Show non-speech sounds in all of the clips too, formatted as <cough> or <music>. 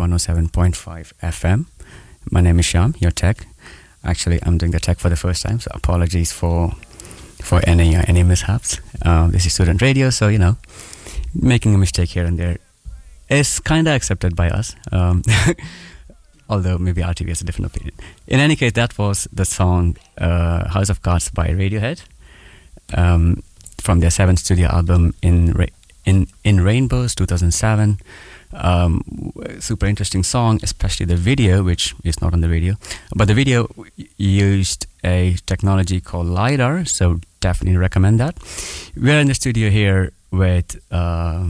107.5 FM. My name is Sham, your tech. Actually, I'm doing the tech for the first time, so apologies for for any uh, any mishaps. Uh, this is student radio, so you know, making a mistake here and there is kind of accepted by us. Um, <laughs> although maybe RTV has a different opinion. In any case, that was the song uh, "House of Cards" by Radiohead um, from their seventh studio album in Ra- in in Rainbows 2007. Um, super interesting song, especially the video, which is not on the radio, but the video used a technology called lidar, so definitely recommend that. We're in the studio here with uh,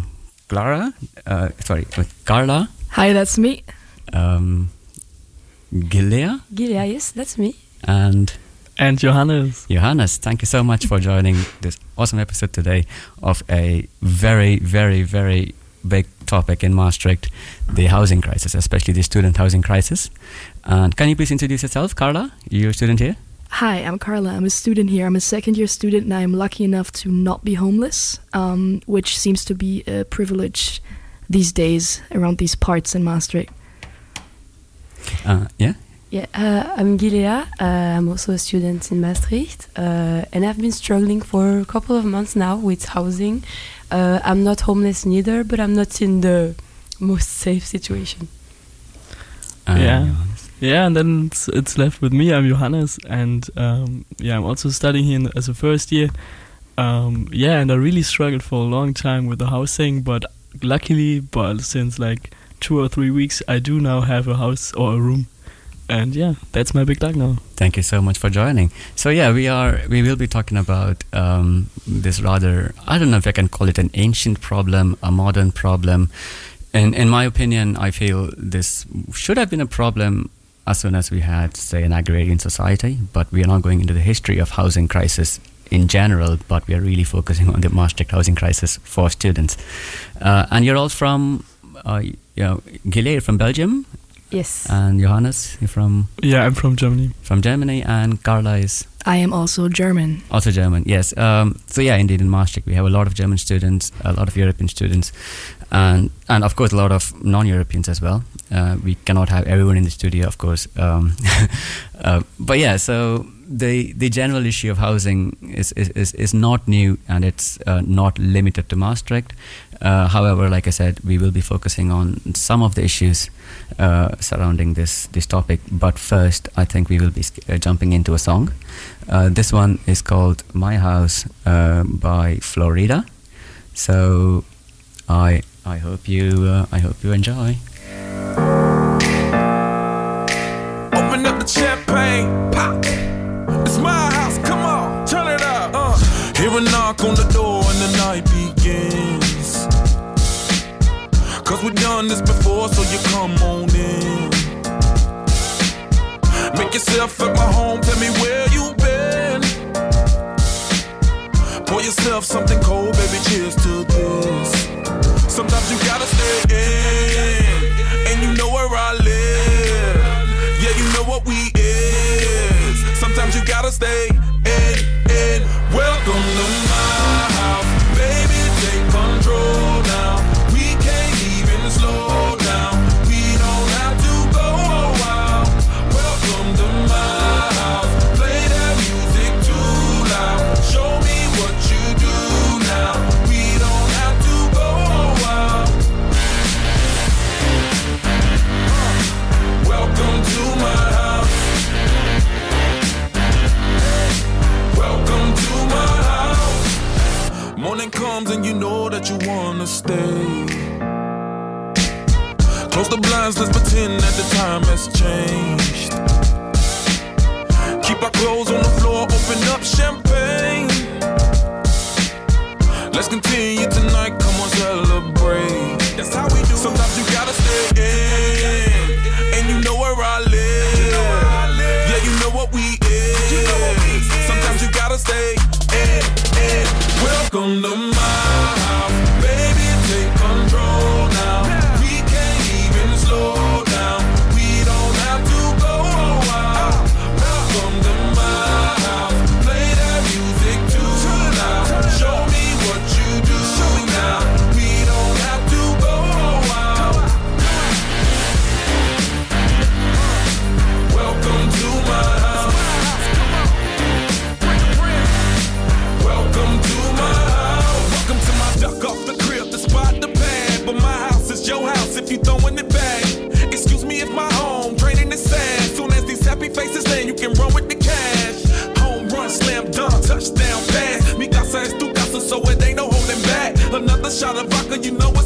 Clara, uh, sorry, with Carla. Hi, that's me. Um, Gilea. Gilea, yes, that's me. And and Johannes. Johannes, thank you so much for joining this awesome episode today of a very, very, very big topic in Maastricht, the housing crisis, especially the student housing crisis. And can you please introduce yourself, Carla? You're a student here? Hi, I'm Carla. I'm a student here. I'm a second year student, and I'm lucky enough to not be homeless, um, which seems to be a privilege these days around these parts in Maastricht. Uh, yeah, yeah, uh, I'm Gilea. Uh, I'm also a student in Maastricht, uh, and I've been struggling for a couple of months now with housing. Uh, I'm not homeless neither, but I'm not in the most safe situation. Uh, yeah, yeah, and then it's, it's left with me. I'm Johannes, and um, yeah, I'm also studying here as a first year. Um, yeah, and I really struggled for a long time with the housing, but luckily, but since like two or three weeks, I do now have a house or a room and yeah, that's my big talk now. Thank you so much for joining. So yeah, we are we will be talking about um, this rather I don't know if I can call it an ancient problem, a modern problem. And in my opinion, I feel this should have been a problem as soon as we had, say, an agrarian society. But we are not going into the history of housing crisis in general, but we are really focusing on the Maastricht housing crisis for students. Uh, and you're all from, uh, you know, Gilea from Belgium, Yes. And Johannes, you're from? Yeah, I'm from Germany. From Germany, and Carla is? I am also German. Also German, yes. Um, so yeah, indeed, in Maastricht we have a lot of German students, a lot of European students, and and of course a lot of non-Europeans as well. Uh, we cannot have everyone in the studio, of course. Um, <laughs> uh, but yeah, so the the general issue of housing is is, is, not new and it's uh, not limited to Maastricht. Uh, however, like I said, we will be focusing on some of the issues uh, surrounding this this topic. But first, I think we will be uh, jumping into a song. Uh, this one is called "My House" uh, by Flo Rida. So, I I hope you I hope you enjoy. Open up the champagne, pop. It's my house, come on, turn it up. Uh. Hear a knock on the door and the night begins. Cause we've done this before, so you come on in. Make yourself at my home, tell me where you been. Pour yourself something cold, baby, cheers to this. Sometimes you gotta stay in, and you know where I live. Yeah, you know what we is. Sometimes you gotta stay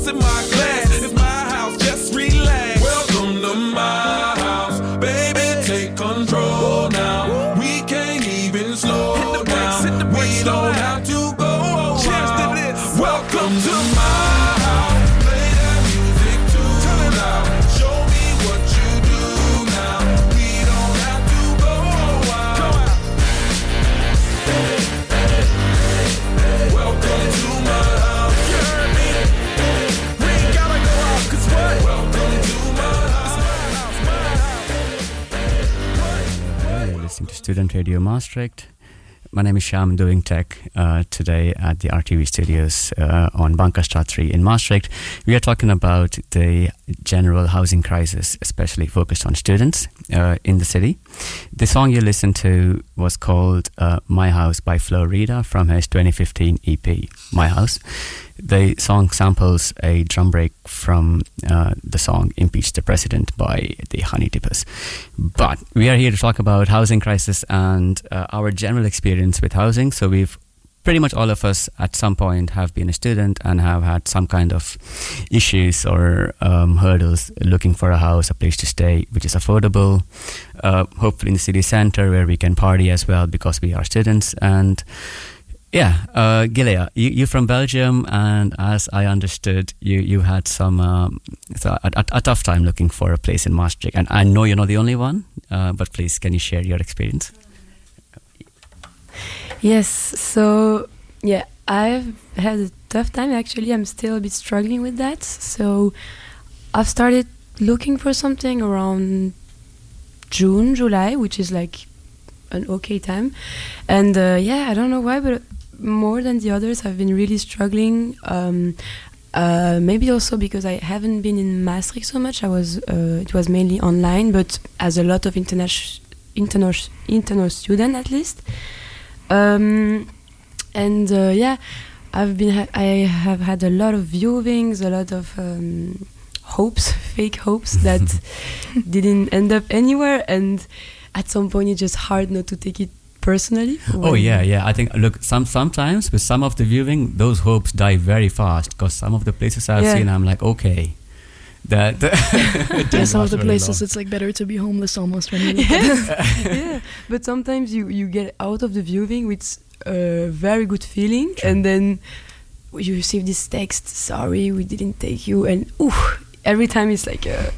in my Student Radio Maastricht. My name is Sham, doing tech uh, today at the RTV studios uh, on Bankerstraat 3 in Maastricht. We are talking about the general housing crisis, especially focused on students uh, in the city. The song you listened to was called uh, My House by Flo Rida from his 2015 EP, My House. The song samples a drum break from uh, the song Impeach the President by the Honey Drippers. But we are here to talk about housing crisis and uh, our general experience with housing. So we've pretty much all of us at some point have been a student and have had some kind of issues or um, hurdles looking for a house, a place to stay, which is affordable, uh, hopefully in the city center where we can party as well because we are students. And yeah, uh, Gilea, you, you're from Belgium, and as I understood, you, you had some um, a, a, a tough time looking for a place in Maastricht. And I know you're not the only one, uh, but please, can you share your experience? Yes, so yeah, I've had a tough time actually. I'm still a bit struggling with that. So I've started looking for something around June, July, which is like an okay time. And uh, yeah, I don't know why, but more than the others, I've been really struggling. Um, uh, maybe also because I haven't been in Maastricht so much. I was uh, it was mainly online, but as a lot of international international internal student at least. Um, and uh, yeah, I've been ha I have had a lot of viewings, a lot of um, hopes, <laughs> fake hopes <laughs> that didn't end up anywhere, and at some point it's just hard not to take it personally. Oh yeah, yeah. I think look, some sometimes with some of the viewing, those hopes die very fast because some of the places I've yeah. seen, I'm like, okay. That, <laughs> <laughs> yeah, some of the places long. it's like better to be homeless almost when you <laughs> yeah. but sometimes you you get out of the viewing with a very good feeling True. and then you receive this text sorry we didn't take you and ooh, every time it's like a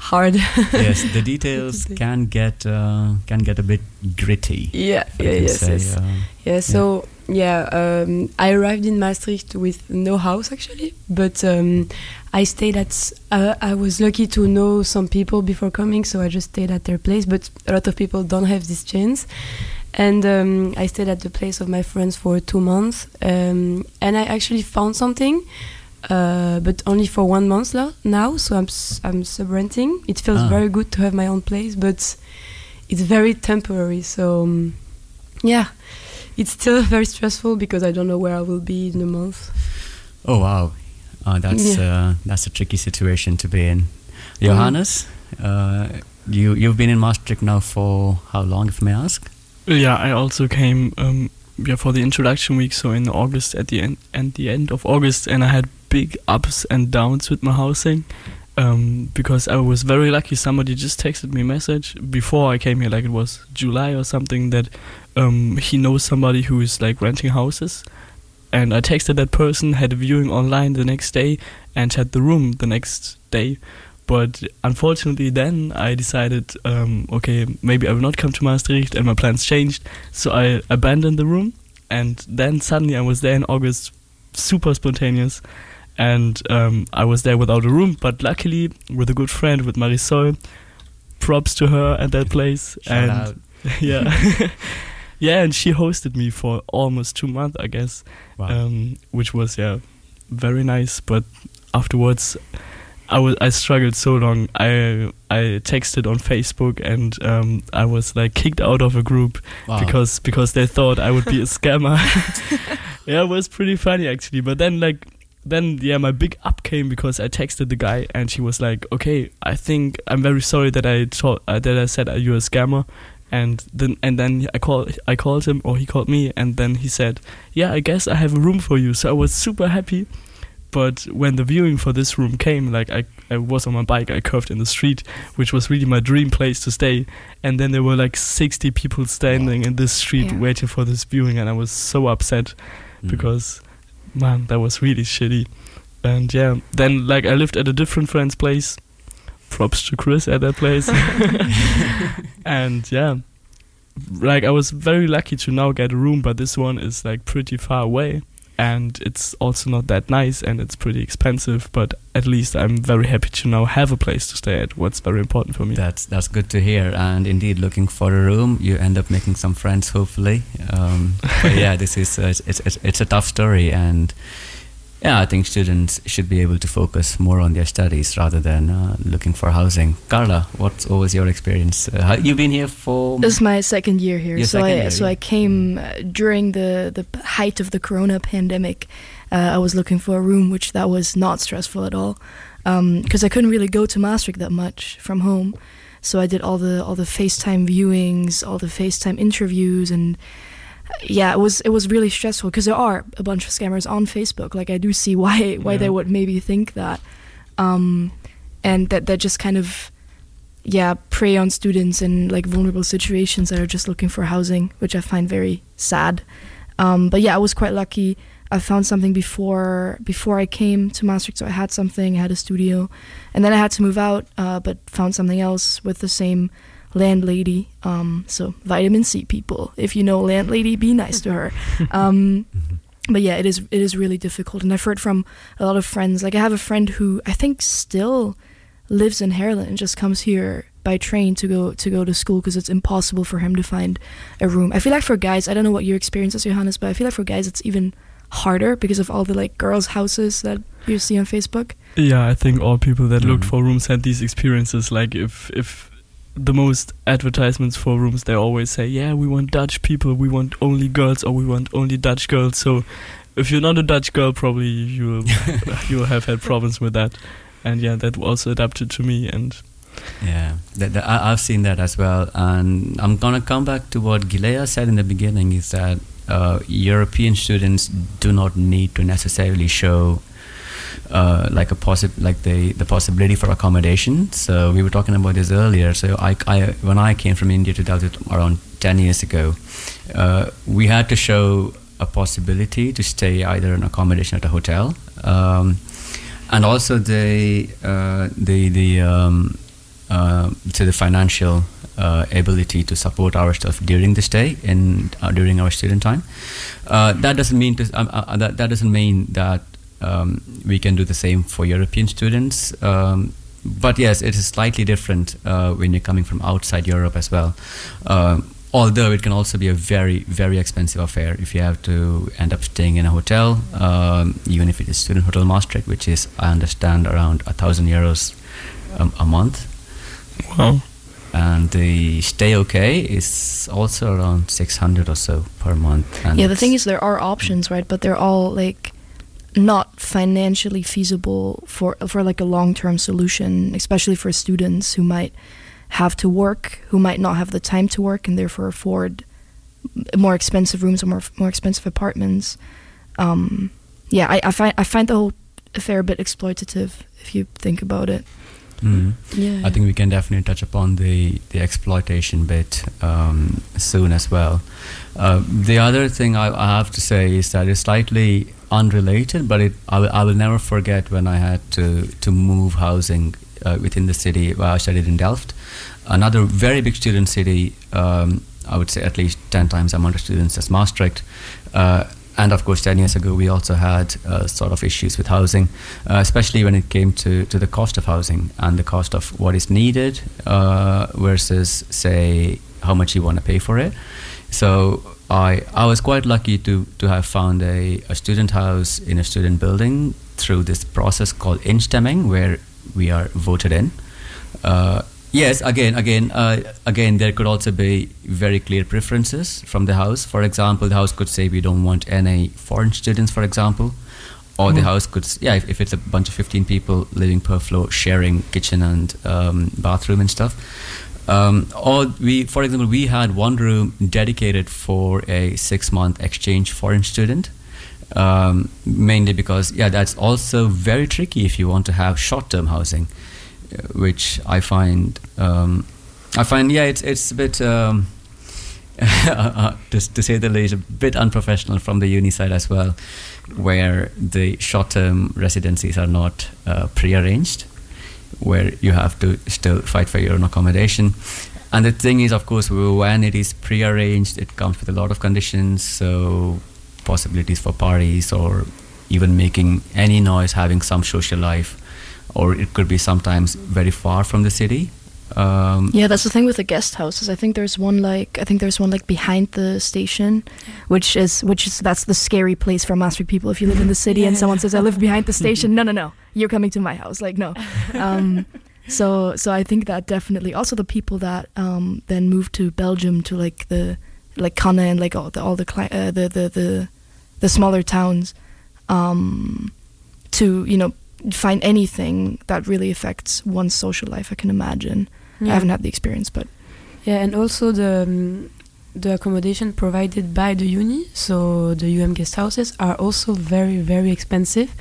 hard. <laughs> yes, the <laughs> details can get uh, can get a bit gritty. Yeah, yeah, yes, say, yes. Uh, yeah. So yeah, um, I arrived in Maastricht with no house actually, but um, I stayed at. Uh, I was lucky to know some people before coming, so I just stayed at their place. But a lot of people don't have this chance. And um, I stayed at the place of my friends for two months, um, and I actually found something uh, but only for one month now. So I'm I'm sub renting. It feels ah. very good to have my own place, but it's very temporary. So um, yeah, it's still <laughs> very stressful because I don't know where I will be in a month. Oh wow, uh, that's yeah. uh, that's a tricky situation to be in. Johannes, mm. you you've been in Maastricht now for how long, if I may ask? Yeah, I also came. Um, yeah, for the introduction week, so in August at the end, at the end of August, and I had big ups and downs with my housing um, because I was very lucky. Somebody just texted me a message before I came here, like it was July or something, that um, he knows somebody who is like renting houses. And I texted that person, had a viewing online the next day, and had the room the next day. But unfortunately, then I decided, um, okay, maybe I will not come to Maastricht, and my plans changed. So I abandoned the room, and then suddenly I was there in August, super spontaneous and um, I was there without a room, but luckily with a good friend with Marisol. Props to her at that place. Shout and out. <laughs> yeah, <laughs> yeah, and she hosted me for almost two months, I guess, wow. um, which was yeah very nice. But afterwards, I was I struggled so long. I I texted on Facebook and um, I was like kicked out of a group wow. because because they thought I would be a <laughs> scammer. yeah, it was pretty funny actually. But then like then yeah, my big up came because I texted the guy and she was like, "Okay, I think I'm very sorry that I told uh, that I said uh, you're a scammer." And then and then I called I called him or he called me and then he said, "Yeah, I guess I have a room for you." So I was super happy. But when the viewing for this room came, like I, I was on my bike, I curved in the street, which was really my dream place to stay. And then there were like 60 people standing in this street yeah. waiting for this viewing, and I was so upset mm. because man, that was really shitty. And yeah, then like I lived at a different friend's place. Props to Chris at that place. <laughs> <laughs> and yeah, like I was very lucky to now get a room, but this one is like pretty far away and it's also not that nice and it's pretty expensive but at least i'm very happy to now have a place to stay at what's very important for me. That's that's good to hear. And indeed looking for a room you end up making some friends hopefully. Um, but <laughs> yeah this is uh, it's, it's, it's a tough story and yeah, I think students should be able to focus more on their studies rather than uh, looking for housing. Carla, what, was your experience? Uh, you've been here for. This is my second year here. Your so I year, so yeah. I came uh, during the the height of the Corona pandemic. Uh, I was looking for a room, which that was not stressful at all, because um, I couldn't really go to Maastricht that much from home. So I did all the all the FaceTime viewings, all the FaceTime interviews, and yeah, it was it was really stressful because there are a bunch of scammers on Facebook. Like I do see why why yeah. they would maybe think that, um, and that that just kind of yeah prey on students in like vulnerable situations that are just looking for housing, which I find very sad. Um, but yeah, I was quite lucky. I found something before before I came to Maastricht, so I had something, I had a studio, and then I had to move out, uh, but found something else with the same landlady. Um, so vitamin C people, if you know landlady, be nice to her. Um, <laughs> but yeah, it is it is really difficult, and I've heard from a lot of friends. Like I have a friend who I think still lives in Heerlen and just comes here by train to go to go to school because it's impossible for him to find a room. I feel like for guys, I don't know what your experience is, Johannes, but I feel like for guys it's even harder because of all the like girls' houses that you see on Facebook. Yeah, I think all people that mm. looked for rooms had these experiences. Like if if the most advertisements for rooms, they always say, "Yeah, we want Dutch people, we want only girls, or we want only Dutch girls." So if you're not a Dutch girl, probably you <laughs> you have had problems with that. And yeah, that also adapted to me and yeah, that, that, I, have seen that as well, and I'm gonna come back to what Gilea said in the beginning: is that uh, European students do not need to necessarily show uh, like a possi- like the the possibility for accommodation. So we were talking about this earlier. So I, I when I came from India to around ten years ago, uh, we had to show a possibility to stay either in accommodation at a hotel, um, and also the uh, the the um, uh, to the financial uh, ability to support our during the stay and uh, during our student time. Uh, that doesn't mean to, um, uh, that that doesn't mean that um, we can do the same for European students. Um, but yes, it is slightly different uh, when you're coming from outside Europe as well. although it can also be a very, very expensive affair if you have to end up staying in a hotel, um, even if it is student hotel Maastricht, which is, I understand, around a thousand euros a month. Wow and the Stayokay is also around 600 or so per month yeah the thing is there are options right but they're all like not financially feasible for for like a long-term solution especially for students who might have to work who might not have the time to work and therefore afford more expensive rooms or more more expensive apartments um, yeah I, I find I find the whole affair a bit exploitative if you think about it Mm. Yeah. I think we can definitely touch upon the, the exploitation bit um, soon as well. Uh, the other thing I, I, have to say is that it's slightly unrelated, but it, I, will, I will never forget when I had to, to move housing uh, within the city where I studied in Delft. Another very big student city, um, I would say at least 10 times amount of students as Maastricht. Uh, and of course, 10 years ago, we also had uh, sort of issues with housing, uh, especially when it came to, to the cost of housing and the cost of what is needed uh, versus, say, how much you want to pay for it. So I, I was quite lucky to, to have found a, a student house in a student building through this process called instemming, where we are voted in. Uh, Yes, again, again, uh, again, there could also be very clear preferences from the house. For example, the house could say we don't want any foreign students, for example, or mm. the house could, yeah, if, if, it's a bunch of fifteen people living per floor, sharing kitchen and um, bathroom and stuff. Um, or we, for example, we had one room dedicated for a six-month exchange foreign student. Um, mainly because, yeah, that's also very tricky if you want to have short-term housing which I find um, I find yeah it's it's a bit um, <laughs> to, to say the least a bit unprofessional from the uni side as well, where the short-term residencies are not uh, pre-arranged, where you have to still fight for your own accommodation. And the thing is, of course, when it is pre-arranged, it comes with a lot of conditions. So possibilities for parties or even making any noise, having some social life or it could be sometimes very far from the city. Um, yeah, that's the thing with the guest houses. I think there's one like I think there's one like behind the station, which is which is that's the scary place for Maastricht people. If you live in the city yeah. and someone says I live behind the <laughs> station, no, no, no, you're coming to my house. Like no. Um, so so I think that definitely also the people that um, then moved to Belgium to like the like Kanne and like all the all the uh, the, the the the smaller towns um, to you know find anything that really affects one's social life. I can imagine. Yeah. I haven't had the experience, but yeah, and also the um, the accommodation provided by the uni, so the UM guest houses are also very very expensive.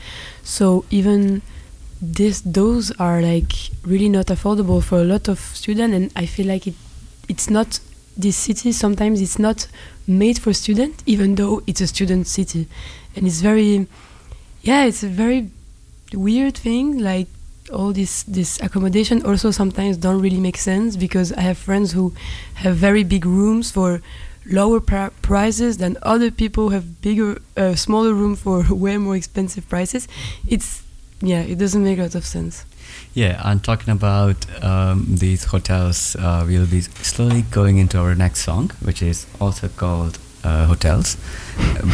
So even this those are like really not affordable for a lot of students, and I feel like it it's not this city. Sometimes it's not made for students, even though it's a student city, and it's very yeah, it's a very weird thing like all this this accommodation also sometimes don't really make sense because I have friends who have very big rooms for lower pr prices than other people have bigger uh, smaller room for <laughs> way more expensive prices it's yeah, it doesn't make a lot of sense. Yeah, and talking about um, these hotels, uh, we'll be slowly going into our next song, which is also called uh, Hotels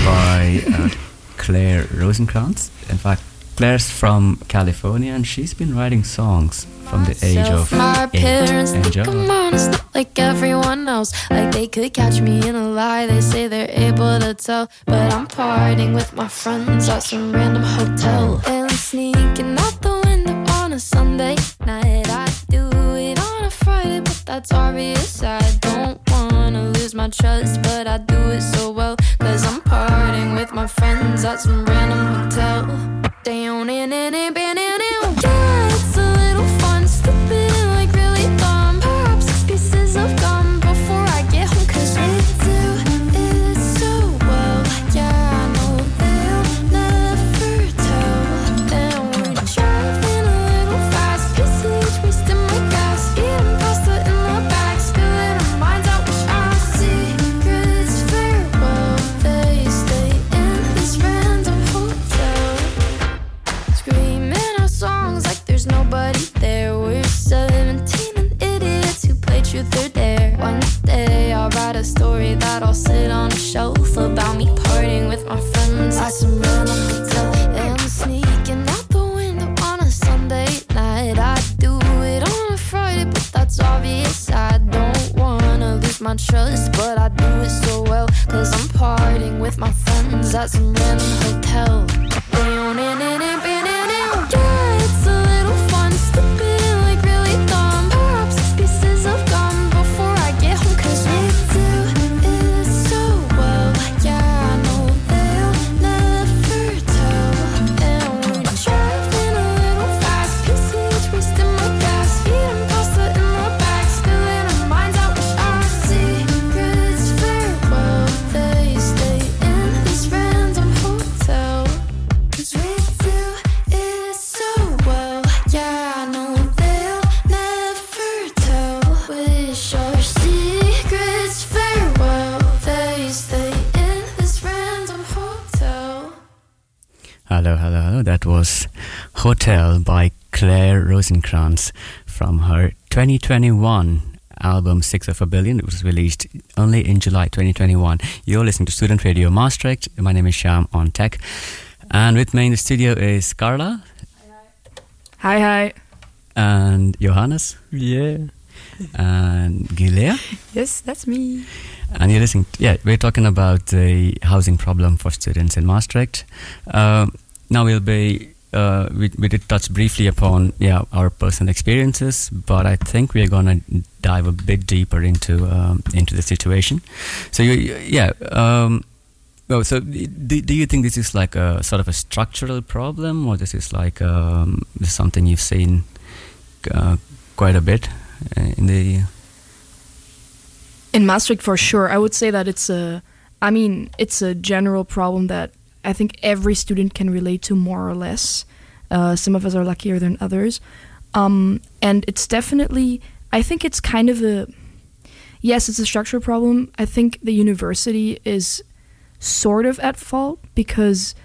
by uh, <laughs> Claire Rosenkranz. In fact, Claire's from California and she's been writing songs from the age of my parents eight. think I'm honest, not like everyone else. Like they could catch me in a lie. They say they're able to tell, but I'm partying with my friends at some random hotel and sneaking out the window on a Sunday night. I do it on a Friday, but that's obvious. I don't wanna lose my trust, but I do it so well. Cause I'm partying with my friends at some random hotel. Down in in it. Claire Rosenkranz from her 2021 album Six of a Billion. It was released only in July 2021. You're listening to Student Radio Maastricht. My name is Sham on Tech. And with me in the studio is Carla Hi, hi. and Johannes Yeah. and Gilea. Yes, that's me. And you're listening, yeah, we're talking about the housing problem for students in Maastricht. Um now we'll be, uh, we, we did touch briefly upon, yeah, our personal experiences, but I think we're going to dive a bit deeper into um, into the situation. So, you, yeah, um, well, so do, do you think this is like a sort of a structural problem, or this is like um, something you've seen uh, quite a bit uh, in the In Maastricht, for sure, I would say that it's a. I mean, it's a general problem that I think every student can relate to more or less. Uh, some of us are luckier than others, um, and it's definitely. I think it's kind of a. Yes, it's a structural problem. I think the university is sort of at fault because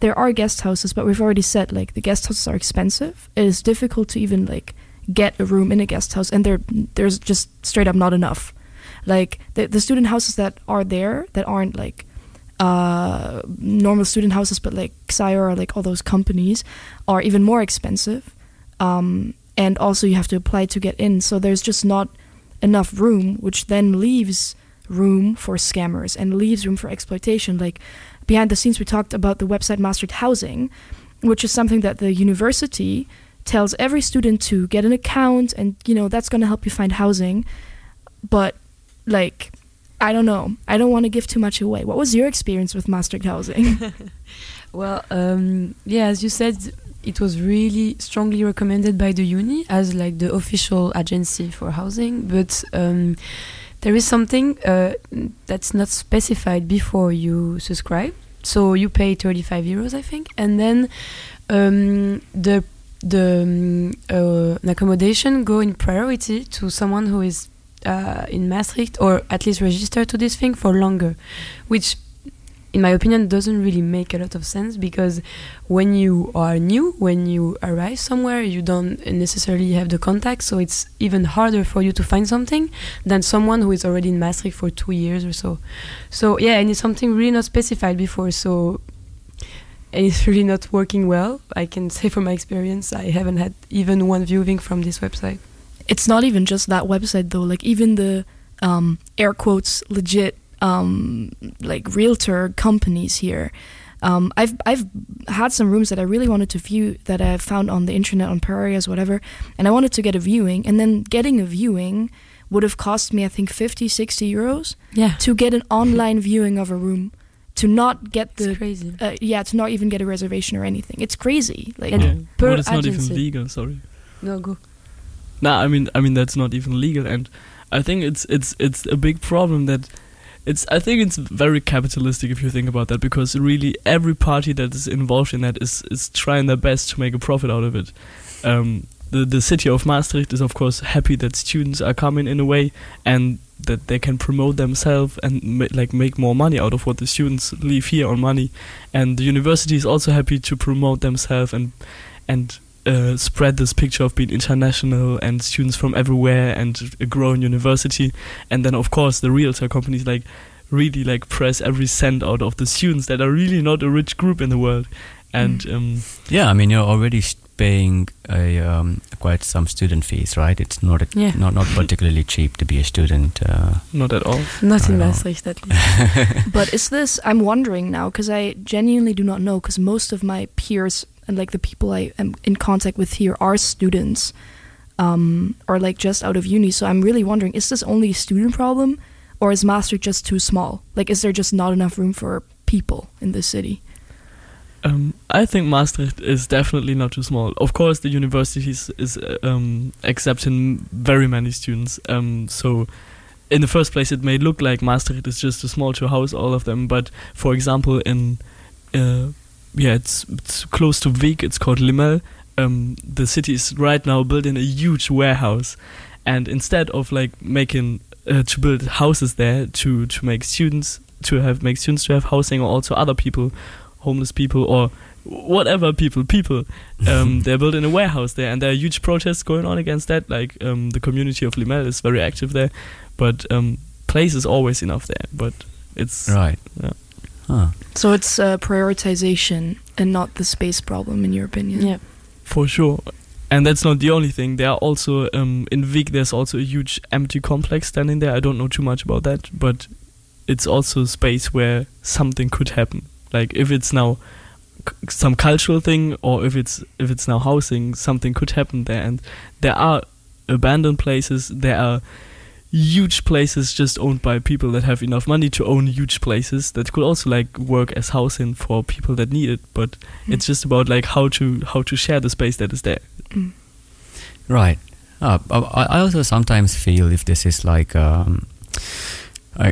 there are guest houses, but we've already said like the guest houses are expensive. It is difficult to even like get a room in a guest house, and there there's just straight up not enough. Like the the student houses that are there that aren't like uh, normal student houses, but like or like all those companies are even more expensive. Um, and also you have to apply to get in, so there's just not enough room, which then leaves room for scammers and leaves room for exploitation. Like behind the scenes, we talked about the website Maastricht Housing, which is something that the university tells every student to get an account, and you know that's going to help you find housing. But like, I don't know. I don't want to give too much away. What was your experience with Maastricht Housing? <laughs> Well, um, yeah, as you said, it was really strongly recommended by the uni as like the official agency for housing. But um, there is something uh, that's not specified before you subscribe. So you pay 35 euros, I think, and then um, the the um, uh, accommodation go in priority to someone who is uh, in Maastricht or at least register to this thing for longer, which in my opinion, doesn't really make a lot of sense because when you are new, when you arrive somewhere, you don't necessarily have the contact, so it's even harder for you to find something than someone who is already in Maastricht for two years or so. So yeah, and it's something really not specified before, so it's <laughs> really not working well. I can say from my experience, I haven't had even one viewing from this website. It's not even just that website though. Like even the um, air quotes legit um, like realtor companies here. Um, I've I've had some rooms that I really wanted to view that I found on the internet on Pararius whatever, and I wanted to get a viewing, and then getting a viewing would have cost me I think 50, 60 euros. Yeah. To get an online viewing of a room, to not get the it's crazy. Uh, yeah, to not even get a reservation or anything. It's crazy. Like yeah. per but it's not agency. even legal. Sorry. No go. Nah, I mean, I mean that's not even legal, and I think it's it's it's a big problem that it's. I think it's very capitalistic if you think about that, because really every party that is involved in that is is trying their best to make a profit out of it. Um, the the city of Maastricht is of course happy that students are coming in a way, and that they can promote themselves and ma- like make more money out of what the students leave here on money, and the university is also happy to promote themselves and and uh, spread this picture of being international and students from everywhere and a growing university. And then, of course, the realtor companies like really like press every cent out of the students that are really not a rich group in the world. And um, Yeah, I mean, you're already paying a, um, quite some student fees, right? It's not a, Yeah. not not particularly cheap to be a student. Uh, not at all. Not in Maastricht at least. <laughs> but is this i'm wondering now because i genuinely do not know because most of my peers and like the people i am in contact with here are students um, or like just out of uni so i'm really wondering is this only a student problem or is maastricht just too small like is there just not enough room for people in this city Um, I think Maastricht is definitely not too small. Of course, the university is, um, accepting very many students. Um, so, in the first place, it may look like Maastricht is just too small to house all of them. But for example, in uh, yeah, it's, it's close to Wieg. It's called Limmel. Um, the city is right now building a huge warehouse, and instead of like making uh, to build houses there to to make students to have make students to have housing or also other people homeless people or whatever people people <laughs> um, they're building a warehouse there and there are huge protests going on against that like um, the community of Limmel is very active there but um, place is always enough there but it's right. Yeah. Huh. so it's uh, prioritization and not the space problem in your opinion? Yeah. for sure. And that's not the only thing. There are also um, in Vic there's also a huge empty complex standing there. I don't know too much about that but it's also a space where something could happen. Like if it's now c- some cultural thing or if it's if it's now housing something could happen there. And there are abandoned places. There are huge places just owned by people that have enough money to own huge places that could also like work as housing for people that need it but Mm. it's just about like how to how to share the space that is there Mm. Right. Uh, I I also sometimes feel if this is like um,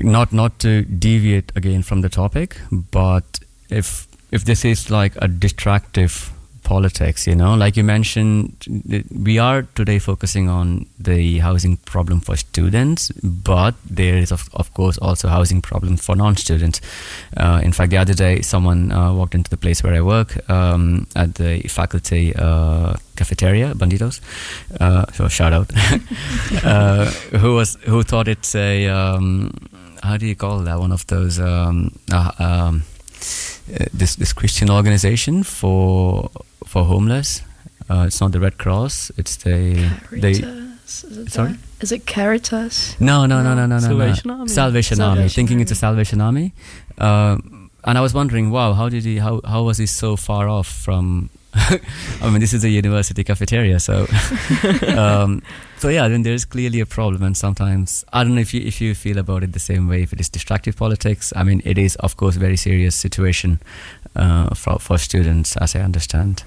not not to deviate again from the topic, but if if this is like a distractive politics, you know, like you mentioned, we are today focusing on the housing problem for students, but there is of, of course also housing problem for non-students. Uh, in fact, the other day, someone uh, walked into the place where I work um, at the faculty uh, cafeteria, Banditos. Uh, so shout out. <laughs> uh, who was who thought it's a um, how do you call that one of those um, uh, um, this this Christian organization for for homeless. Uh, it's not the Red Cross. It's the they. Caritas, is it Sorry? that? is it Caritas No, no, no, no, no, no. Salvation no. Army. Salvation Army. Salvation Thinking it's a Salvation Army. Uh, and I was wondering, wow, how did he? How how was he so far off from? <laughs> I mean, this is a university cafeteria, so <laughs> um, so yeah. Then there is clearly a problem, and sometimes I don't know if you if you feel about it the same way. If it is distractive politics, I mean, it is of course a very serious situation uh, for for students, as I understand.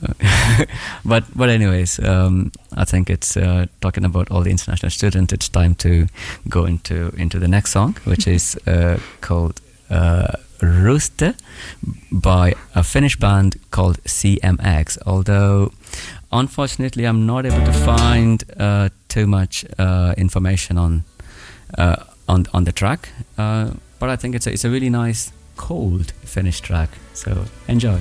<laughs> but but anyways, um, I think it's uh, talking about all the international students. It's time to go into into the next song, which is uh, called uh, "Rooster" by a Finnish band called CMX. Although, unfortunately, I'm not able to find uh, too much uh, information on uh, on on the track. Uh, but I think it's a, it's a really nice cold Finnish track. So enjoy.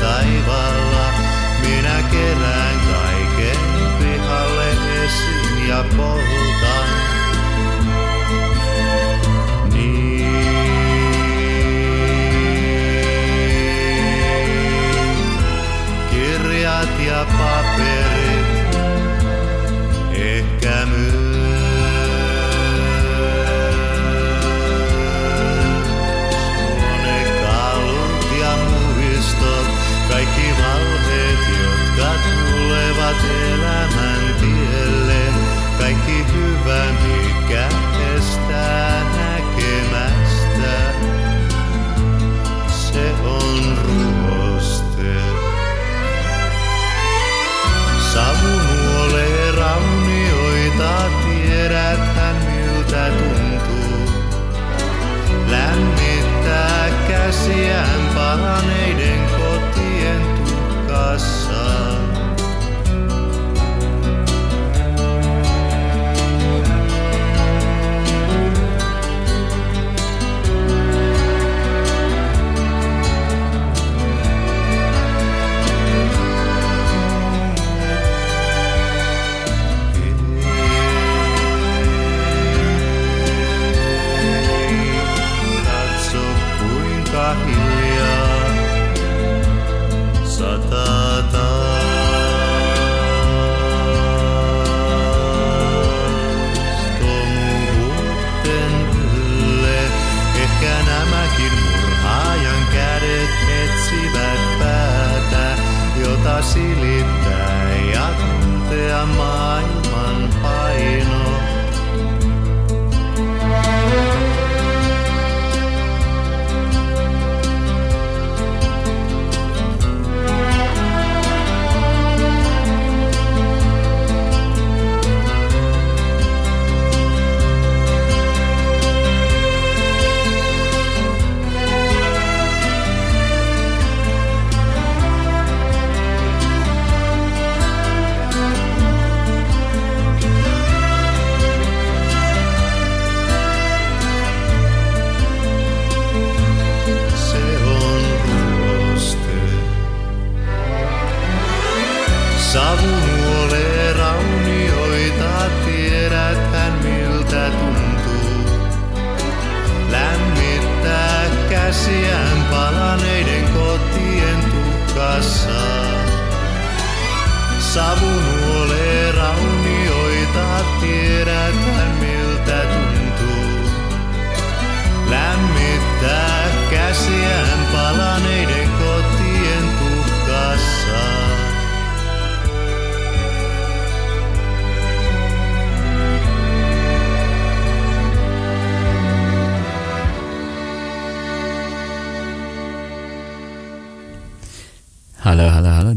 Taivaalla, minä kerään kaiken pihalle esiin ja poltan. Niin. Kirjat ja paperit, tulevat elämän tielle, kaikki hyvä, mikä estää näkemästä, se on ruoste. Savu nuolee raunioita, tiedäthän miltä tuntuu. Lämmittää käsiään palaneiden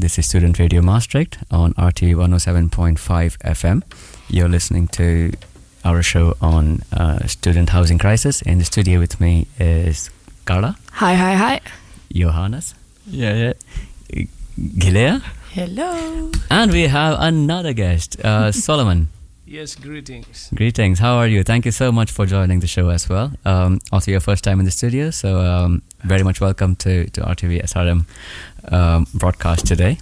This is Student Radio Maastricht on RT 107.5 FM. You're listening to our show on uh, student housing crisis. In the studio with me is Carla, Hi, hi, hi. Johannes, Yeah, yeah. Gilea, Hello. and we have another guest, uh, Solomon. Yes, greetings. Greetings. How are you? Thank you so much for joining the show as well. Um, also, your first time in the studio, so um, very much welcome to, to RTV SRM um, broadcast today.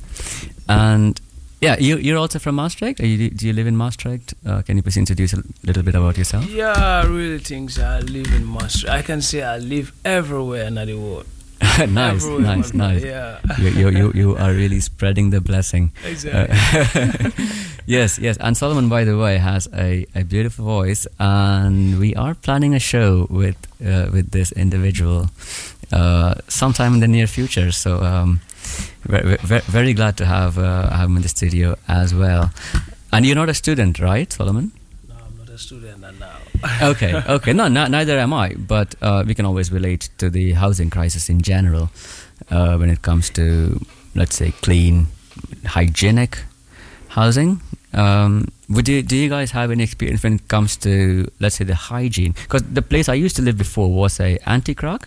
And yeah, you, you're also from Maastricht? Are you, do you live in Maastricht? Uh, can you please introduce a little bit about yourself? Yeah, really things I live in Maastricht. I can say I live everywhere in the world. <laughs> nice, nice, nice. Yeah, You, you, you, you <laughs> are really spreading the blessing. exactly. Uh, <laughs> yes, yes. And Solomon, by the way, has a, a beautiful voice, and we are planning a show with uh, with this individual uh, sometime in the near future. So, um, very, very, very glad to have uh, have him in the studio as well. And you're not a student, right, Solomon? no, I'm not a a student now. <laughs> okay, okay. No, no, neither am I. But uh, we can always relate to the housing crisis in general uh, when it comes to, let's say, clean, hygienic housing. Um, would you, do you guys have any experience when it comes to, let's say, the hygiene? Because the place I used to live before was a anti-kraak,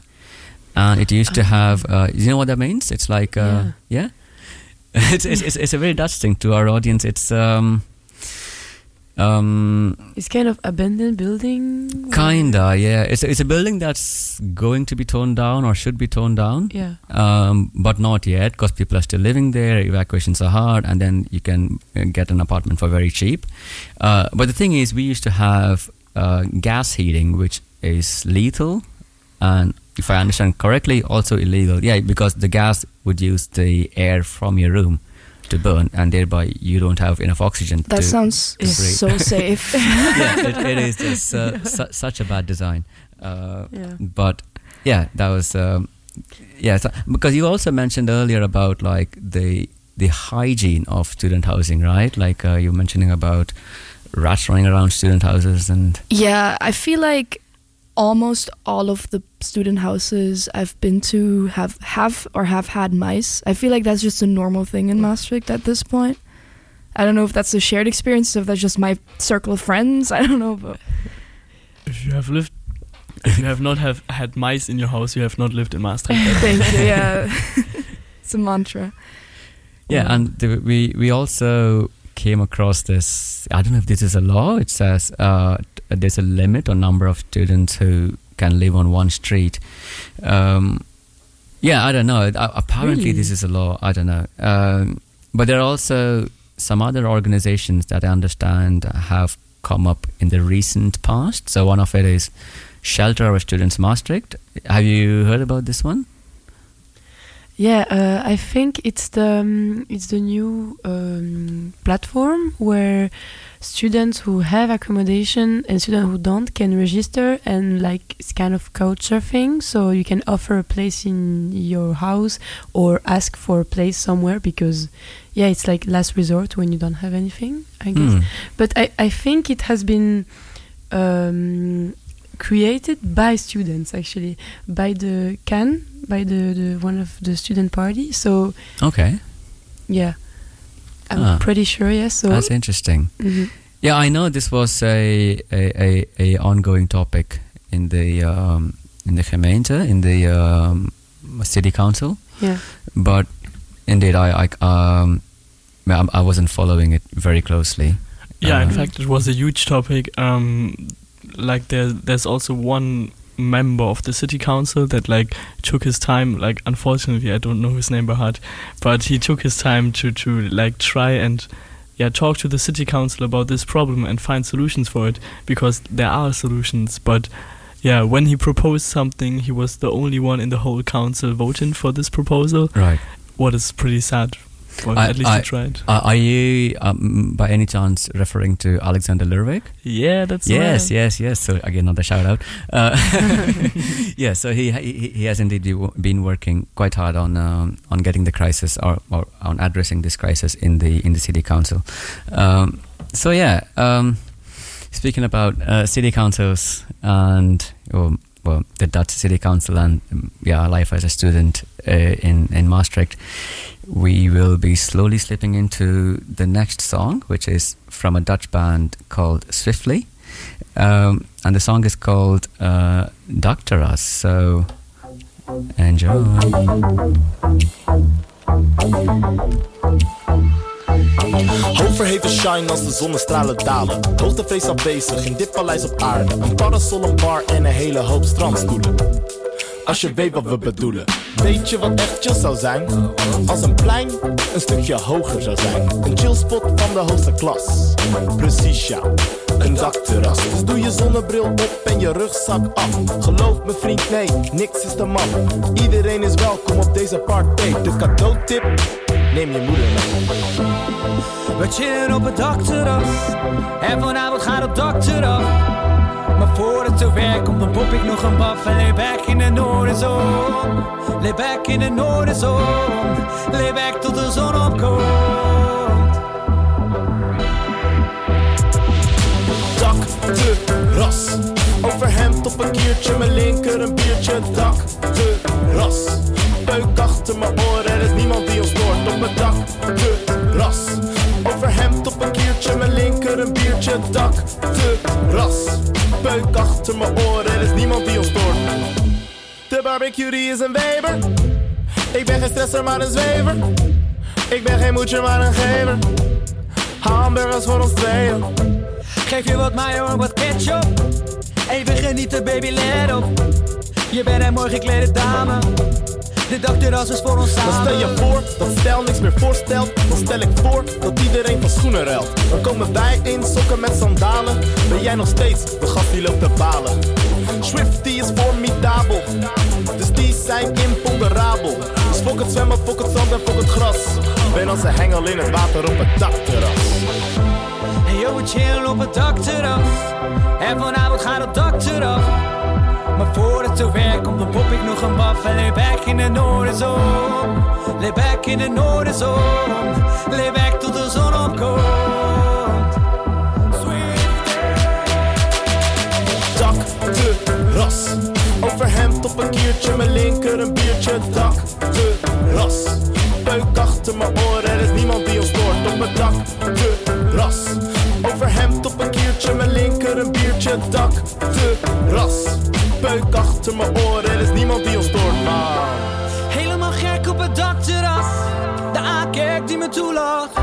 and it used to have. Uh, you know what that means? It's like, uh, yeah. <laughs> it's, it's, it's it's a very Dutch thing to our audience. It's um, um, It's kind of abandoned building. kinda, yeah. It's a, it's a building that's going to be torn down or should be torn down, Yeah. um, but not yet because people are still living there. Evacuations are hard, and then you can uh, get an apartment for very cheap. Uh, but the thing is, we used to have uh, gas heating, which is lethal, and if I understand correctly, also illegal. Yeah, because the gas would use the air from your room to burn, and thereby you don't have enough oxygen. That to, sounds to so <laughs> safe. <laughs> yeah, it, it is just uh, <laughs> su- such a bad design. Uh, Yeah. But yeah, that was um, yeah. So, because you also mentioned earlier about like the the hygiene of student housing, right? Like uh, you were mentioning about rats running around student houses and Yeah, I feel like almost all of the student houses I've been to have have or have had mice. I feel like that's just a normal thing in Maastricht at this point. I don't know if that's a shared experience, if that's just my circle of friends. <laughs> I don't know, but If you have lived, if you have not have had mice in your house, you have not lived in Maastricht. <laughs> thank you. Yeah, <laughs> it's a mantra. yeah, Yeah. and the, we we also came across this. I don't know if this is a law. It says uh, there's a limit on number of students who can live on one street. Um, yeah, I don't know. Uh, apparently, Really? this is a law. I don't know. Um, but there are also some other organizations that I understand have come up in the recent past. So one of it is Shelter Our Students Maastricht. Have you heard about this one? Yeah, uh, I think it's the um, it's the new um, platform where students who have accommodation and students who don't can register and like it's kind of couch surfing. So you can offer a place in your house or ask for a place somewhere because yeah, it's like last resort when you don't have anything. I guess. Hmm. But I, I think it has been um, created by students actually by the can by the, the one of the student party. So Okay, yeah, I'm Ah. pretty sure. Yes. so that's interesting. mhm. Yeah, I know this was a a, a, a ongoing topic in the um, in the gemeente, in the um, city council, yeah, but indeed, I I, um, I I wasn't following it very closely. Yeah, in Uh, fact, it was a huge topic. Um, like there, there's also one member of the city council that like took his time. Like, unfortunately, I don't know his name by heart, but he took his time to to like try and yeah talk to the city council about this problem and find solutions for it because there are solutions, but. Yeah, when he proposed something, he was the only one in the whole council voting for this proposal. Right. What is pretty sad. Well, I- at least I- he tried. Are, are you um, by any chance referring to Alexander Lurvik? Yeah, that's Yes, right. yes, yes. So again, another shout out. Uh, <laughs> yeah, so he, he he has indeed been working quite hard on um, on getting the crisis or, or on addressing this crisis in the in the city council. Um, so yeah, um, speaking about uh, city councils and well, well, the Dutch city council and um, yeah, life as a student uh, in in Maastricht, we will be slowly slipping into the next song, which is from a Dutch band called Swiftly. Um, and the song is called uh, Doctor Us. So enjoy. Overheven shine als de zonnestralen dalen. Hoogtevrees afwezig in dit paleis op aarde. Een parasol, een bar en een hele hoop strandstoelen. Als je weet wat we bedoelen. Weet je wat echt chill zou zijn? Als een plein een stukje hoger zou zijn. Een chillspot van de hoogste klas. Precies ja, een dakterras. Doe je zonnebril op en je rugzak af. Geloof me vriend, nee, niks is te maf. Iedereen is welkom op deze party. De cadeautip, neem je moeder mee. We chillen op het dakterras En vanavond gaat het dak eraf Maar voor het zover komt dan pop ik nog een baf En lay back in de noordenzon Lay back in de noordenzon Lay back tot de zon opkomt. Dak op een kiertje, mijn linker een biertje, dak, de ras. Peuk achter mijn oren, er is niemand die ons stoort op het dak, de ras. Overhemd op een kiertje, mijn linker een biertje, dak, de ras. Peuk achter mijn oren, er is niemand die ons stoort. De barbecue die is een weber. Ik ben geen stresser, maar een zwever. Ik ben geen moedje, maar een gever. Hamburgers voor ons tweeën. Geef je wat mayo en wat ketchup. Even genieten, baby, let op. Je bent een mooi geklede dame. De dakterras is voor ons Dan samen. stel je voor dat stijl niks meer voorstelt. Dan stel ik voor dat iedereen van schoenen ruilt. Dan komen wij in sokken met sandalen. Ben jij nog steeds de gast die loopt te balen? Swifty is formidabel. Dus die zijn imponderabel. Dus fok het zwemmen, fok het zand en fok het gras. Ben als een hengel in het water op het dakterras. En yo, we chillen op het dakterras. En vanavond gaat het dak eraf. Maar voor het zover komt, dan pop ik nog een baf. En lay back in de noordenzon. Lay back in de noordenzon. Lay back tot de zon opkomt. dak, de ras. Overhemd op een kiertje, mijn linker een biertje, dak, de ras. Peuk achter mijn oren, er is niemand die ons stoort op het dak, de ras. Overhemd op een kiertje, mijn linker een biertje, dak, mijn oren, er is niemand die ons stoort. Helemaal gek op het dakterras. De aankijk die me toelacht.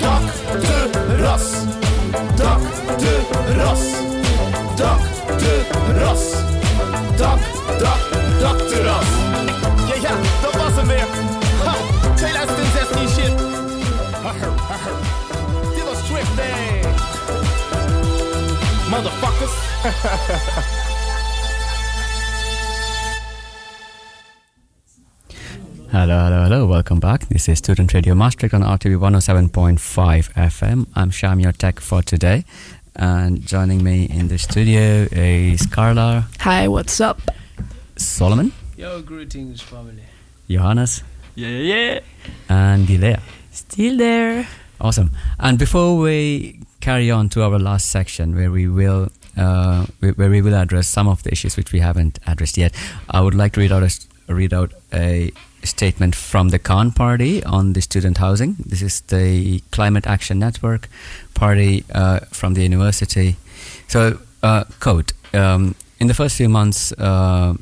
Dak, de ras. Dak, de ras. Dak, de ras. Dak, dak, dak, terras. Ja, ja, dat was hem weer. Ha, 2016 shit. Haher, haher. Dit was Swift Day. Motherfuckers. <laughs> Welcome back. This is Student Radio Maastricht on RTV 107.5 FM. I'm Sham, your tech for today. And joining me in the studio is Carla, Hi, what's up? Solomon, Yo, greetings, family. Johannes, Yeah, yeah. and Gilea. Still there. Awesome. And before we carry on to our last section, where we will uh, where where we will address some of the issues which we haven't addressed yet, I would like to read out a, s- read out a statement from the CAN Party on the student housing. This is the Climate Action Network party uh, from the university. So, uh, quote: um, In the first few months. Uh,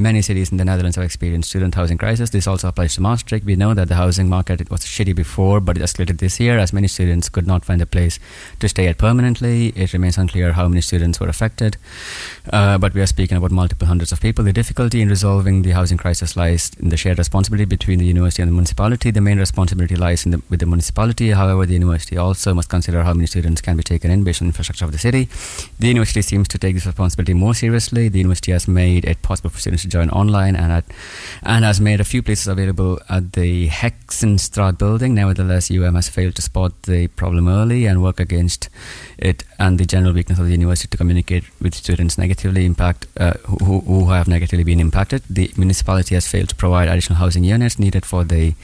Many cities in the Netherlands have experienced student housing crisis. This also applies to Maastricht. We know that the housing market was shitty before, but it escalated this year as many students could not find a place to stay at permanently. It remains unclear how many students were affected, uh, but we are speaking about multiple hundreds of people. The difficulty in resolving the housing crisis lies in the shared responsibility between the university and the municipality. The main responsibility lies the, with the municipality. However, the university also must consider how many students can be taken in based on infrastructure of the city. The university seems to take this responsibility more seriously. The university has made it possible for students join online and at, and has made a few places available at the Hexenstraat building. Nevertheless, UM has failed to spot the problem early and work against it and the general weakness of the university to communicate with students negatively impact uh, who, who have negatively been impacted. The municipality has failed to provide additional housing units needed for the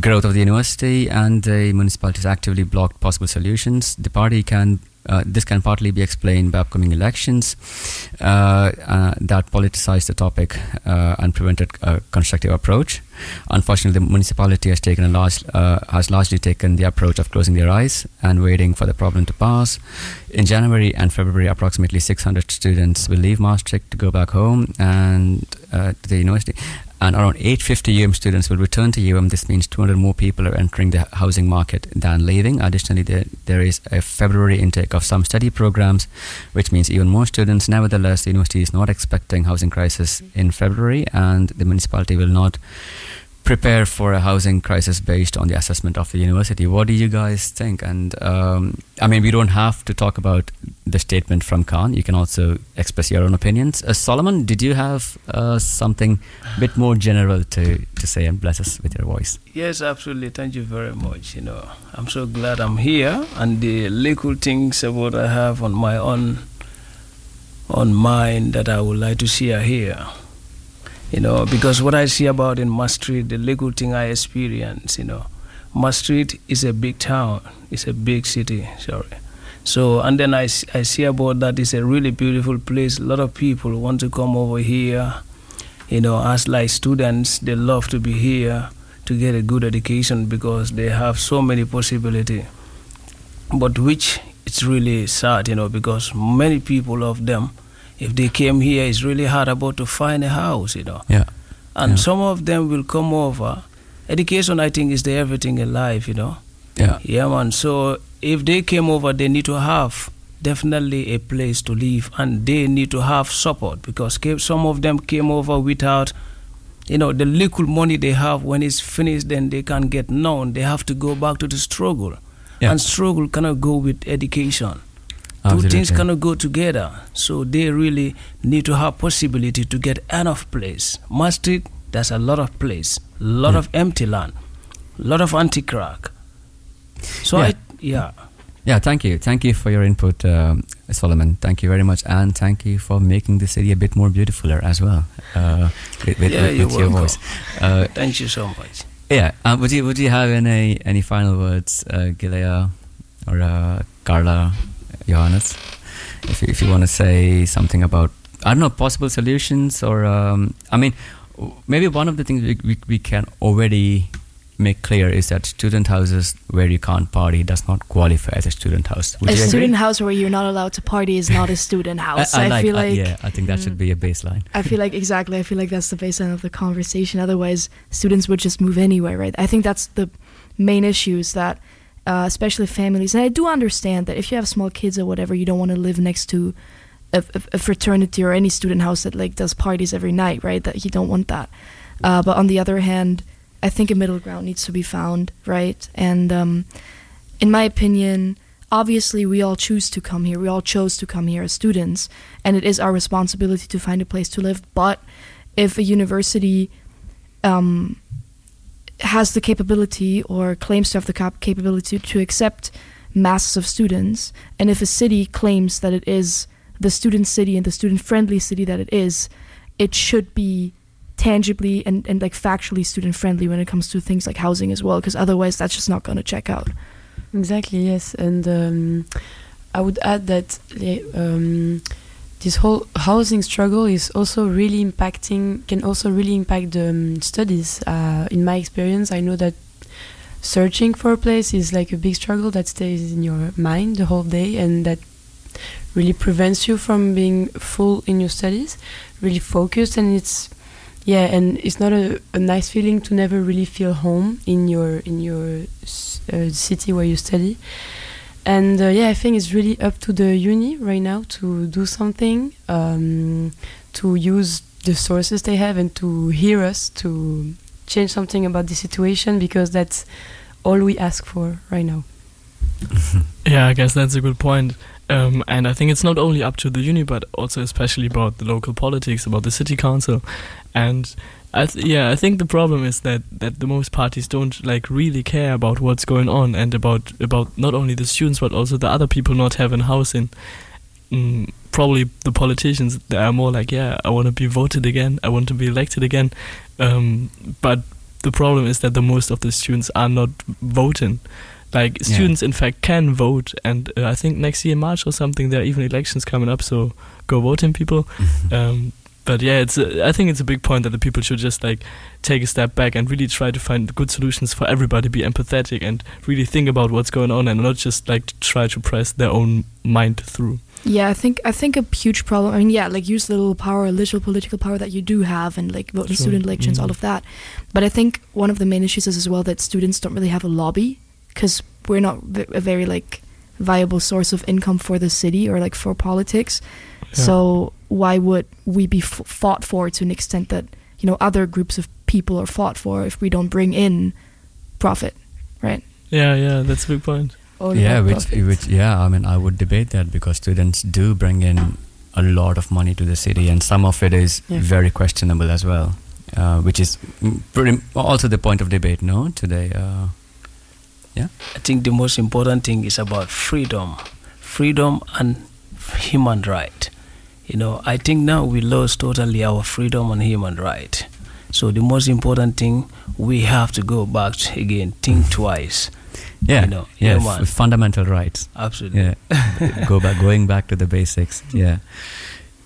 growth of the university, and the municipality has actively blocked possible solutions. The party can. Uh, this can partly be explained by upcoming elections uh, uh, that politicized the topic uh, and prevented a constructive approach. Unfortunately, the municipality has taken a large has largely taken the approach of closing their eyes and waiting for the problem to pass. In January and February, approximately 600 students will leave Maastricht to go back home and to the university. And around 850 UM students will return to UM. This means 200 more people are entering the housing market than leaving. Additionally, there, there is a February intake of some study programs, which means even more students. Nevertheless, the university is not expecting housing crisis in February, and the municipality will not prepare for a housing crisis based on the assessment of the university. What do you guys think? And um, I mean, we don't have to talk about the statement from CAN. You can also express your own opinions. Uh, Solomon, did you have uh, something a bit more general to, to say and bless us with your voice? Yes, absolutely. Thank you very much. You know, I'm so glad I'm here, and the little things about I have on my own on mind that I would like to share here you know, because what I see about in Maastricht, the legal thing I experience, you know, Maastricht is a big town, it's a big city, sorry. So, and then I, I see about that it's a really beautiful place. A lot of people want to come over here, you know, as like students, they love to be here to get a good education because they have so many possibility. But which it's really sad, you know, because many people of them, if they came here, it's really hard about to find a house, you know. Yeah. And Yeah. some of them will come over. Education, I think, is the everything in life, you know. Yeah. Yeah, man. So if they came over, they need to have definitely a place to live, and they need to have support because some of them came over without, you know, the little money they have. When it's finished, then they can't get known. They have to go back to the struggle, Yeah. and struggle cannot go with education. Two things cannot go together. So they really need to have possibility to get enough place. Maastricht, there's a lot of place, a lot Yeah. of empty land, a lot of anti-kraak. So Yeah. I, yeah. Yeah, thank you. Thank you for your input, um, Solomon. Thank you very much. And thank you for making the city a bit more beautifuler as well uh, with, with, Yeah, with, with your welcome. voice. Uh, Thank you so much. yeah, uh, would, you, would you have any, any final words, uh, Gilea or uh, Carla, Johannes? If you, if you want to say something about, I don't know, possible solutions or, um, I mean, maybe one of the things we, we, we can already make clear is that student houses where you can't party does not qualify as a student house. Would a you agree? student house where you're not allowed to party is not a student <laughs> house. I, I like, feel like yeah, I think that should be a baseline. I feel like exactly. I feel like that's the baseline of the conversation. Otherwise, students would just move anywhere, right? I think that's the main issues that, uh, especially families. And I do understand that if you have small kids or whatever, you don't want to live next to a, a, fraternity or any student house that like does parties every night, right? That you don't want that. Uh, but on the other hand, I think a middle ground needs to be found, right? And um, in my opinion, obviously we all choose to come here. We all chose to come here as students, and it is our responsibility to find a place to live. But if a university um, has the capability or claims to have the cap- capability to accept masses of students, and if a city claims that it is the student city and the student friendly city that it is, it should be tangibly and, and like factually student friendly when it comes to things like housing as well, because otherwise that's just not going to check out. Exactly, yes. And um, I would add that um, this whole housing struggle is also really impacting, can also really impact the um, studies. Uh, in my experience, I know that searching for a place is like a big struggle that stays in your mind the whole day and that really prevents you from being full in your studies, really focused. And it's yeah and it's not a, a nice feeling to never really feel home in your in your uh, city where you study and uh, yeah i think it's really up to the uni right now to do something um, to use the sources they have and to hear us to change something about the situation because that's all we ask for right now <laughs> Yeah, I guess that's a good point. Um, and I think it's not only up to the uni, but also especially about the local politics, about the city council. And I th- yeah, I think the problem is that, that the most parties don't like really care about what's going on and about about not only the students but also the other people not having housing. Mm, probably the politicians they are more like, yeah, I want to be voted again, I want to be elected again. Um, but the problem is that the most of the students are not voting. Like Yeah. students, in fact, can vote, and uh, I think next year March or something there are even elections coming up. So go voting, people. <laughs> um, but yeah, it's a, I think it's a big point that the people should just like take a step back and really try to find good solutions for everybody. Be empathetic and really think about what's going on, and not just like try to press their own mind through. Yeah, I think I think a huge problem. I mean, yeah, like use the little power, a little political power that you do have, and like vote in Sure. student elections, Mhm. all of that. But I think one of the main issues is as well that students don't really have a lobby because we're not v- a very like viable source of income for the city or like for politics. Yeah. So why would we be f- fought for to an extent that you know other groups of people are fought for if we don't bring in profit, right? Yeah, yeah, that's a big point. All yeah, which, profit. which, yeah, I mean, I would debate that because students do bring in a lot of money to the city, and some of it is Yeah. very questionable as well, uh, which is pretty also the point of debate, no, today. Uh, I think the most important thing is about freedom, freedom and human right. You know, I think now we lost totally our freedom and human right. So the most important thing we have to go back to again, think <laughs> twice. yeah, You know, yeah, yeah, f- fundamental rights. Absolutely. Yeah, go back, going back to the basics. <laughs> Yeah.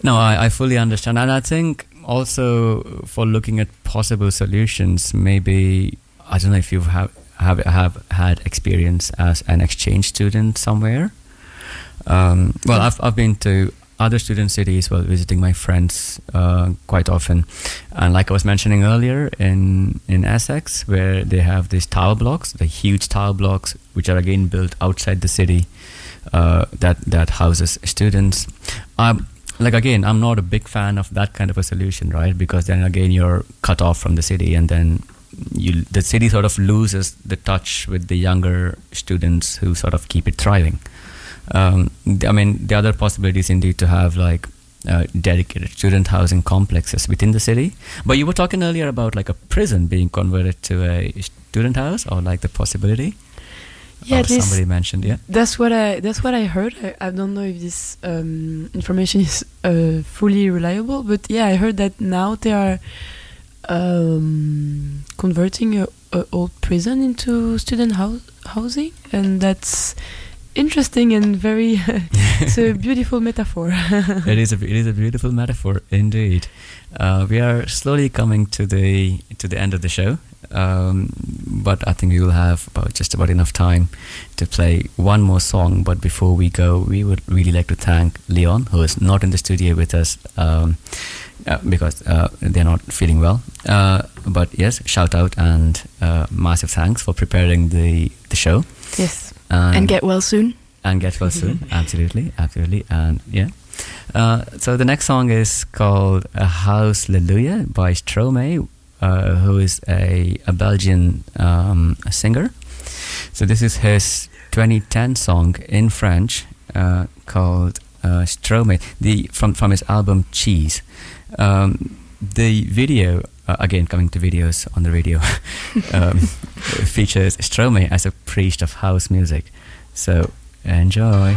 No, I, I fully understand, and I think also for looking at possible solutions, maybe I don't know if you have have have had experience as an exchange student somewhere. Um, well, I've I've been to other student cities while visiting my friends uh, quite often, and like I was mentioning earlier, in in Essex, where they have these tower blocks, the huge tower blocks, which are again built outside the city, uh, that that houses students. Um, like again, I'm not a big fan of that kind of a solution, right? Because then again, you're cut off from the city, and then you the city sort of loses the touch with the younger students who sort of keep it thriving. Um, I mean, the other possibility is indeed to have like uh, dedicated student housing complexes within the city. But you were talking earlier about like a prison being converted to a student house, or like the possibility. Yeah, this- somebody mentioned, yeah. That's what I that's what I heard. I, I don't know if this um, information is uh, fully reliable, but yeah, I heard that now they are um, converting a, a old prison into student hou- housing, and that's interesting and very. <laughs> it's a <laughs> beautiful metaphor. <laughs> it is a it is a beautiful metaphor indeed. Uh, we are slowly coming to the to the end of the show, um, but I think we will have about just about enough time to play one more song. But before we go, we would really like to thank Leon, who is not in the studio with us. Um, uh, because uh, they're not feeling well. Uh, but yes, shout out and uh, massive thanks for preparing the, the show. yes. And get well soon. and get well soon. <laughs> absolutely, absolutely, and yeah. Uh, so the next song is called "A House Hallelujah" by Stromae, uh, who is a, a Belgian um, singer. So this is his 2010 song in French uh, called uh, Stromae, the from from his album Cheese. Um, the video, uh, again coming to videos on the radio, <laughs> um, features Stromae as a priest of house music. So enjoy.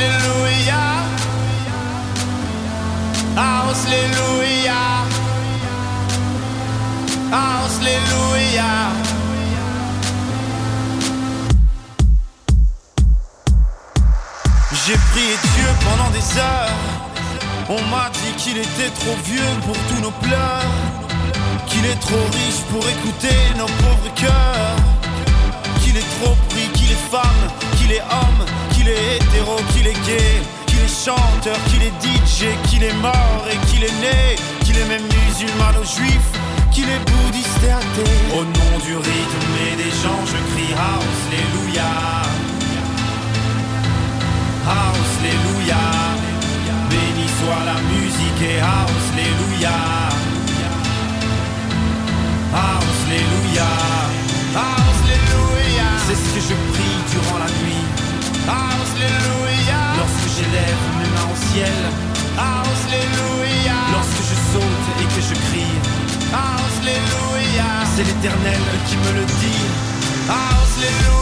Alléluia. House, Alléluia. J'ai prié Dieu pendant des heures. On m'a dit qu'il était trop vieux pour tous nos pleurs. Qu'il est trop riche pour écouter nos pauvres cœurs. Qu'il est trop pris, qu'il est femme, qu'il est homme, qu'il est hétéro, qu'il est gay. Qu'il est chanteur, qu'il est DJ, qu'il est mort et qu'il est né. Qu'il est même musulman ou juif, qu'il est bouddhiste et athée. Au nom du rythme et des gens, je crie House, Alléluia. House, Alléluia. Béni soit la musique et House, Alléluia. House, Alléluia. House, Alléluia. C'est ce que je prie durant la nuit. Alléluia. Lorsque j'élève mes mains au ciel. Alléluia. Lorsque je saute et que je crie. Alléluia. C'est l'éternel qui me le dit. Alléluia.